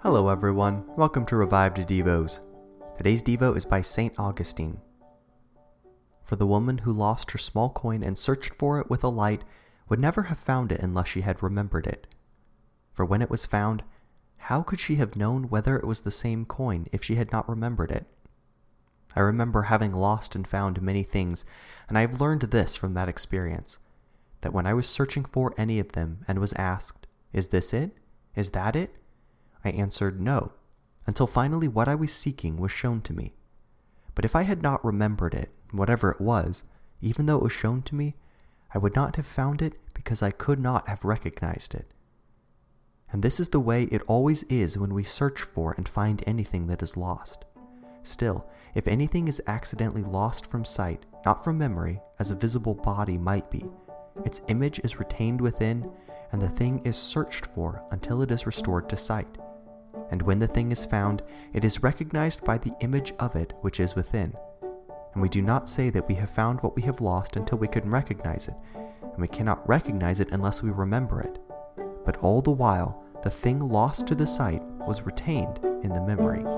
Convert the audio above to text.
Hello, everyone. Welcome to Revived Devos. Today's Devo is by St. Augustine. For the woman who lost her small coin and searched for it with a light would never have found it unless she had remembered it. For when it was found, how could she have known whether it was the same coin if she had not remembered it? I remember having lost and found many things, and I have learned this from that experience that when I was searching for any of them and was asked, Is this it? Is that it? I answered no, until finally what I was seeking was shown to me. But if I had not remembered it, whatever it was, even though it was shown to me, I would not have found it because I could not have recognized it. And this is the way it always is when we search for and find anything that is lost. Still, if anything is accidentally lost from sight, not from memory, as a visible body might be, its image is retained within, and the thing is searched for until it is restored to sight and when the thing is found, it is recognized by the image of it which is within. And we do not say that we have found what we have lost until we can recognize it, and we cannot recognize it unless we remember it. But all the while, the thing lost to the sight was retained in the memory.